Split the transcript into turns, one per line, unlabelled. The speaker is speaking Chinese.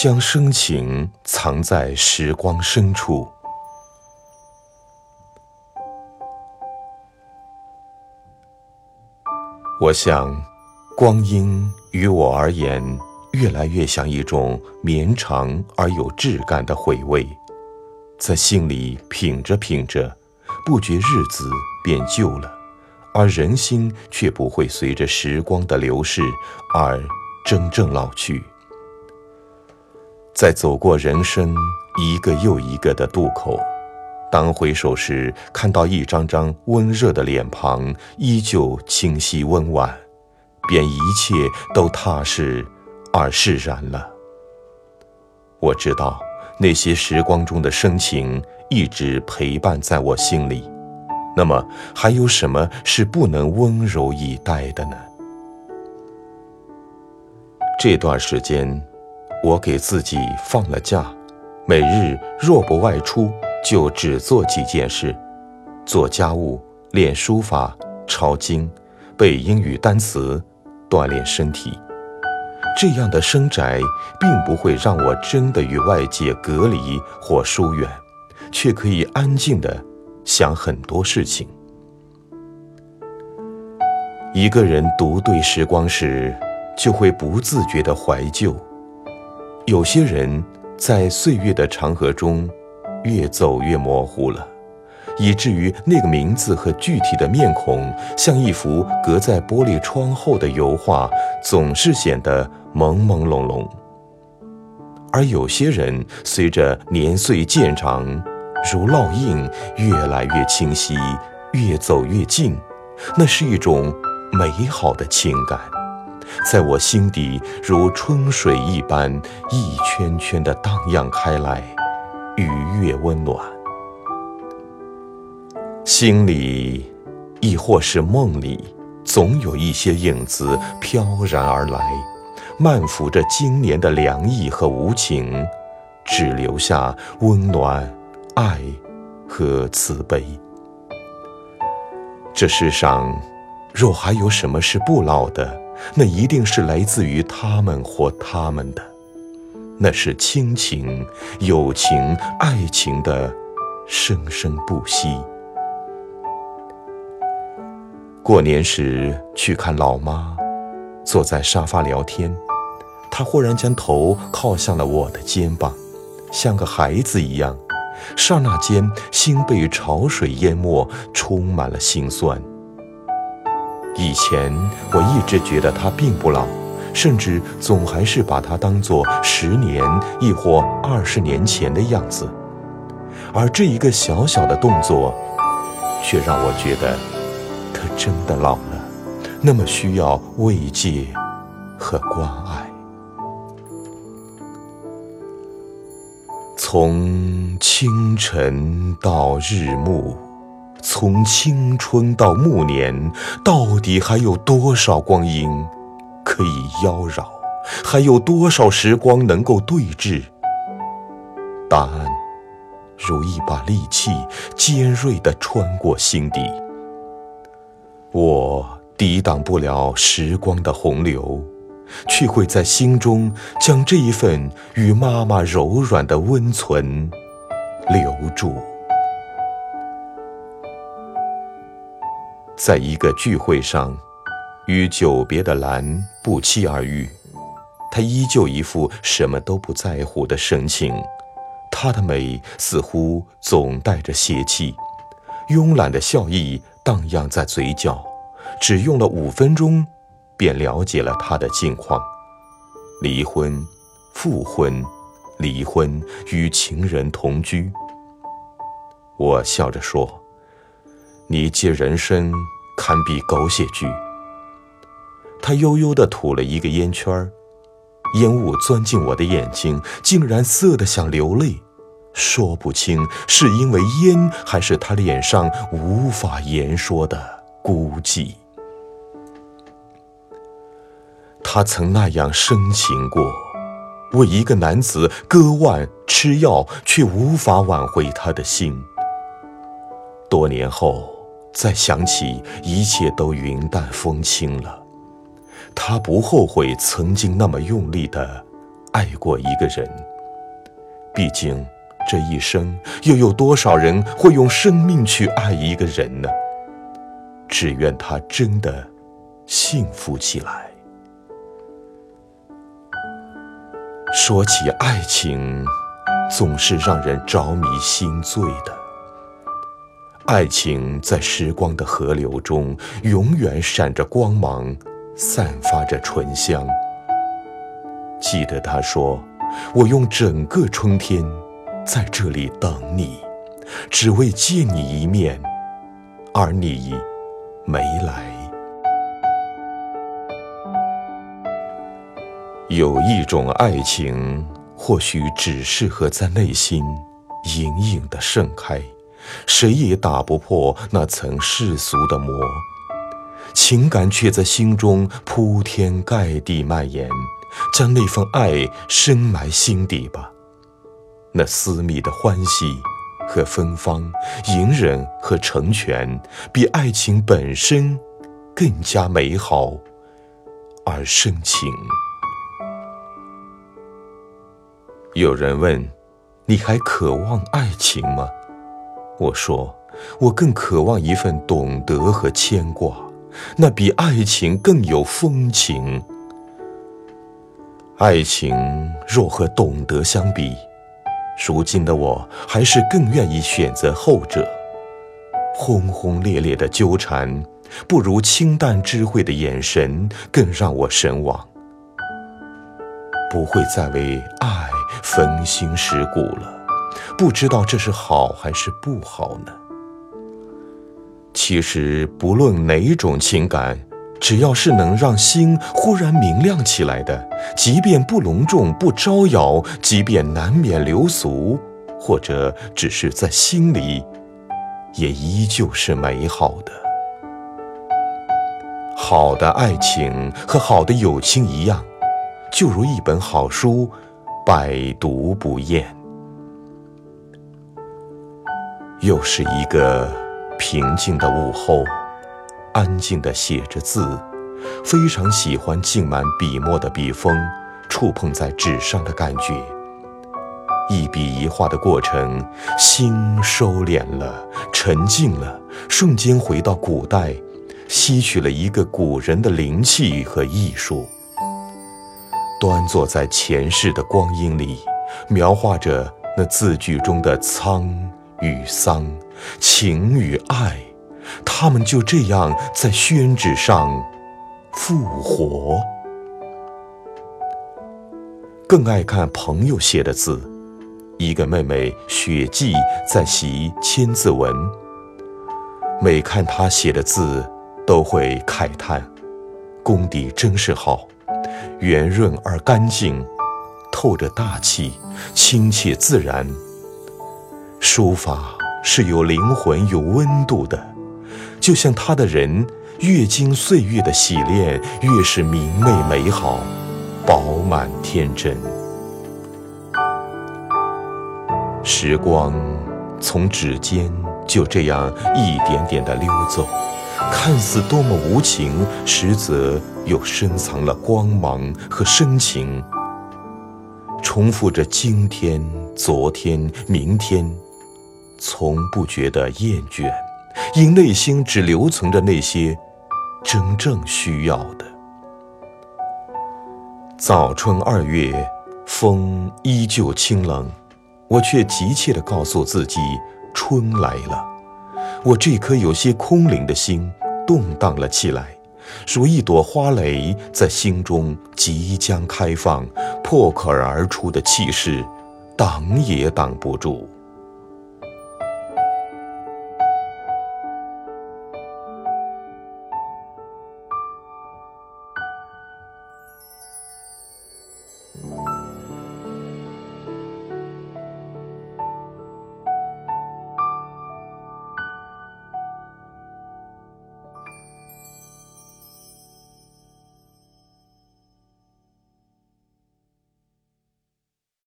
将深情藏在时光深处。我想，光阴于我而言，越来越像一种绵长而有质感的回味，在心里品着品着，不觉日子变旧了，而人心却不会随着时光的流逝而真正老去。在走过人生一个又一个的渡口，当回首时，看到一张张温热的脸庞，依旧清晰温婉，便一切都踏实而释然了。我知道，那些时光中的深情一直陪伴在我心里。那么，还有什么是不能温柔以待的呢？这段时间。我给自己放了假，每日若不外出，就只做几件事：做家务、练书法、抄经、背英语单词、锻炼身体。这样的生宅，并不会让我真的与外界隔离或疏远，却可以安静的想很多事情。一个人独对时光时，就会不自觉的怀旧。有些人在岁月的长河中越走越模糊了，以至于那个名字和具体的面孔，像一幅隔在玻璃窗后的油画，总是显得朦朦胧胧。而有些人随着年岁渐长，如烙印，越来越清晰，越走越近，那是一种美好的情感。在我心底，如春水一般，一圈圈的荡漾开来，愉悦温暖。心里，亦或是梦里，总有一些影子飘然而来，漫抚着今年的凉意和无情，只留下温暖、爱和慈悲。这世上，若还有什么是不老的，那一定是来自于他们或他们的，那是亲情、友情、爱情的生生不息。过年时去看老妈，坐在沙发聊天，她忽然将头靠向了我的肩膀，像个孩子一样，刹那间心被潮水淹没，充满了心酸。以前我一直觉得他并不老，甚至总还是把他当作十年亦或二十年前的样子，而这一个小小的动作，却让我觉得他真的老了，那么需要慰藉和关爱。从清晨到日暮。从青春到暮年，到底还有多少光阴可以妖娆？还有多少时光能够对峙？答案如一把利器，尖锐地穿过心底。我抵挡不了时光的洪流，却会在心中将这一份与妈妈柔软的温存留住。在一个聚会上，与久别的兰不期而遇，她依旧一副什么都不在乎的神情。她的美似乎总带着邪气，慵懒的笑意荡漾在嘴角。只用了五分钟，便了解了她的近况：离婚、复婚、离婚与情人同居。我笑着说。你借人生堪比狗血剧。他悠悠地吐了一个烟圈，烟雾钻进我的眼睛，竟然涩得想流泪，说不清是因为烟，还是他脸上无法言说的孤寂。他曾那样深情过，为一个男子割腕吃药，却无法挽回他的心。多年后。再想起，一切都云淡风轻了。他不后悔曾经那么用力的爱过一个人。毕竟，这一生又有多少人会用生命去爱一个人呢？只愿他真的幸福起来。说起爱情，总是让人着迷心醉的。爱情在时光的河流中，永远闪着光芒，散发着醇香。记得他说：“我用整个春天在这里等你，只为见你一面，而你没来。”有一种爱情，或许只适合在内心隐隐的盛开。谁也打不破那层世俗的膜，情感却在心中铺天盖地蔓延，将那份爱深埋心底吧。那私密的欢喜和芬芳，隐忍和成全，比爱情本身更加美好而深情。有人问：“你还渴望爱情吗？”我说，我更渴望一份懂得和牵挂，那比爱情更有风情。爱情若和懂得相比，如今的我还是更愿意选择后者。轰轰烈烈的纠缠，不如清淡智慧的眼神更让我神往。不会再为爱焚心蚀骨了。不知道这是好还是不好呢？其实，不论哪种情感，只要是能让心忽然明亮起来的，即便不隆重、不招摇，即便难免流俗，或者只是在心里，也依旧是美好的。好的爱情和好的友情一样，就如一本好书，百读不厌。又是一个平静的午后，安静的写着字，非常喜欢浸满笔墨的笔锋，触碰在纸上的感觉。一笔一画的过程，心收敛了，沉静了，瞬间回到古代，吸取了一个古人的灵气和艺术。端坐在前世的光阴里，描画着那字句中的苍。与丧，情与爱，他们就这样在宣纸上复活。更爱看朋友写的字，一个妹妹雪霁在习千字文，每看她写的字，都会慨叹：功底真是好，圆润而干净，透着大气，亲切自然。书法是有灵魂、有温度的，就像他的人，越经岁月的洗练，越是明媚美好、饱满天真。时光从指尖就这样一点点的溜走，看似多么无情，实则又深藏了光芒和深情。重复着今天、昨天、明天。从不觉得厌倦，因内心只留存着那些真正需要的。早春二月，风依旧清冷，我却急切地告诉自己，春来了。我这颗有些空灵的心动荡了起来，如一朵花蕾在心中即将开放，破壳而出的气势，挡也挡不住。